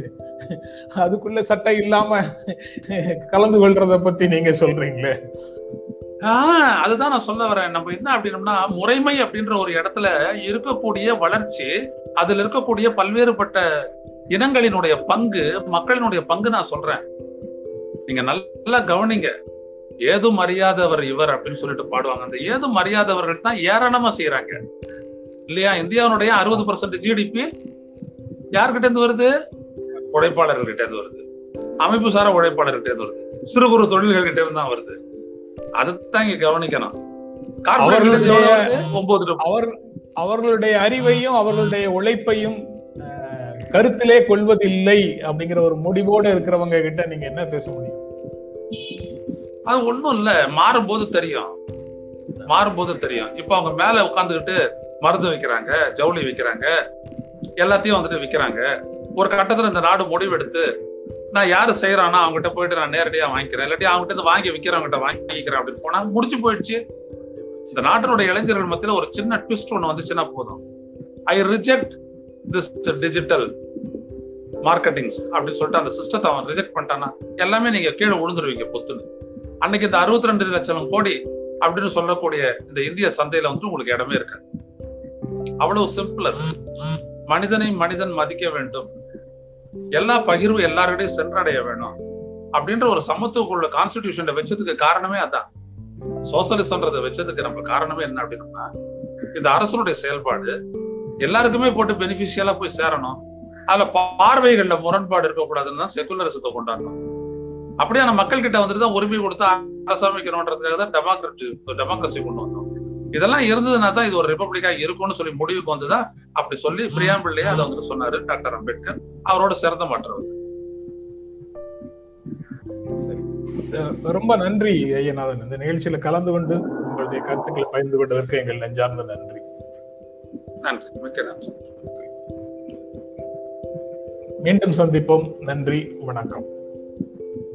A: அதுக்குள்ள சட்டை இல்லாம கலந்து கொள்றத பத்தி நீங்க சொல்றீங்களே?
B: ஆஹ் அதுதான் நான் சொல்ல வரேன். நம்ம என்ன அப்படின்னம்னா முறைமை அப்படின்ற ஒரு இடத்துல இருக்கக்கூடிய வளர்ச்சி அதுல இருக்கக்கூடிய பல்வேறுபட்ட இனங்களினுடைய பங்கு மக்களினுடைய பங்கு நான் சொல்றேன். நீங்க நல்லா கவனிங்க. ஏதும் அறியாதவர் இவர் அப்படின்னு சொல்லிட்டு பாடுவாங்க. அந்த ஏதும் அறியாதவர்கள் தான் ஏராளமா செய்யறாங்க இல்லையா? இந்தியாவுடைய அறுபது பர்சன்ட் ஜிடிபி யார்கிட்ட இருந்து வருது? உழைப்பாளர்கள்கிட்ட இருந்து வருது. அமைப்பு சாரா உழைப்பாளர்கிட்ட இருந்து வருது. சிறு குறு தொழில்கள் கிட்ட இருந்து தான் வருது. அதுதான் இங்க கவனிக்கணும். ஒன்பது
A: அவர் அவர்களுடைய அறிவையும் அவர்களுடைய உழைப்பையும் கருத்திலே கொள்வதில்லை அப்படிங்கிற ஒரு முடிவோட இருக்கிறவங்க கிட்ட நீங்க என்ன பேச முடியும்?
B: அது ஒன்றும் இல்ல. மாறும்போது தெரியும். மாறும்போது தெரியும். இப்போ அவங்க மேல உட்காந்துக்கிட்டு மருந்து வைக்கிறாங்க ஜவுளி வைக்கிறாங்க எல்லாத்தையும் வந்துட்டு விற்கிறாங்க ஒரு கட்டத்தில் இந்த நாடு முடிவெடுத்து நான் யார் செய்யறானோ அவங்ககிட்ட போயிட்டு நான் நேரடியாக வாங்கிக்கிறேன். இல்லாட்டி அவங்ககிட்ட இருந்து வாங்கி விற்கிறவங்ககிட்ட வாங்கிக்கிறேன் அப்படின்னு போனா முடிச்சு போயிடுச்சு. இந்த நாட்டினுடைய இளைஞர்கள் மத்தியில் ஒரு சின்ன ட்விஸ்ட் ஒன்று வந்துச்சுன்னா போதும். I reject this digital marketings அப்படின்னு சொல்லிட்டு அந்த சிஸ்டத்தை அவன் ரிஜெக்ட் பண்ணிட்டானா எல்லாமே நீங்க கீழே விழுந்துருவீங்க பொத்துன்னு. அன்னைக்கு இந்த அறுபத்தி ரெண்டு லட்சம் கோடி அப்படின்னு சொல்லக்கூடிய இந்த இந்திய சந்தையில வந்து உங்களுக்கு இடமே இருக்காது அவ்வளவு சிம்பிள் மனிதனை மனிதன் மதிக்க வேண்டும். எல்லா பகிர்வு எல்லாருடையும் சென்றடைய வேணும். அப்படின்ற ஒரு சமத்துவக்குள்ள கான்ஸ்டிடியூஷன்ல வச்சதுக்கு காரணமே அதான். சோசலிசம்ன்றத வச்சதுக்கு நம்ம காரணமே என்ன அப்படின்னா இந்த அரசனுடைய செயல்பாடு எல்லாருக்குமே போட்டு பெனிஃபிஷியலா போய் சேரணும். அதுல பார்வைகள்ல முரண்பாடு இருக்கக்கூடாதுன்னு தான் செகுலரிசத்தை கொண்டாடணும். அப்படியான மக்கள் கிட்ட வந்துட்டு தான் உரிமை கொடுத்து அரசமைக்கணும்ன்றதுக்காக தான் டெமோக்ரசி டெமோக்ரஸி கொண்டு வந்தோம். இதெல்லாம் இருந்ததுன்னா தான் இது ஒரு ரிப்பப்ளிக்கா இருக்கும்னு சொல்லி முடிவுக்கு வந்துதா அப்படி சொல்லி பிரியாம்பிள்ளையே அதை வந்துட்டு சொன்னாரு டாக்டர் அம்பேத்கர். அவரோட சிறந்த மாற்றவர்.
A: சரி. ரொம்ப நன்றி ஐயநாதன். இந்த நிகழ்ச்சியில கலந்து கொண்டு உங்களுடைய கருத்துக்களை பகிர்ந்து கொண்டதற்கு எங்கள் நெஞ்சார்ந்த நன்றி.
B: நன்றி. மிக்க நன்றி.
A: மீண்டும் சந்திப்போம். நன்றி. வணக்கம்.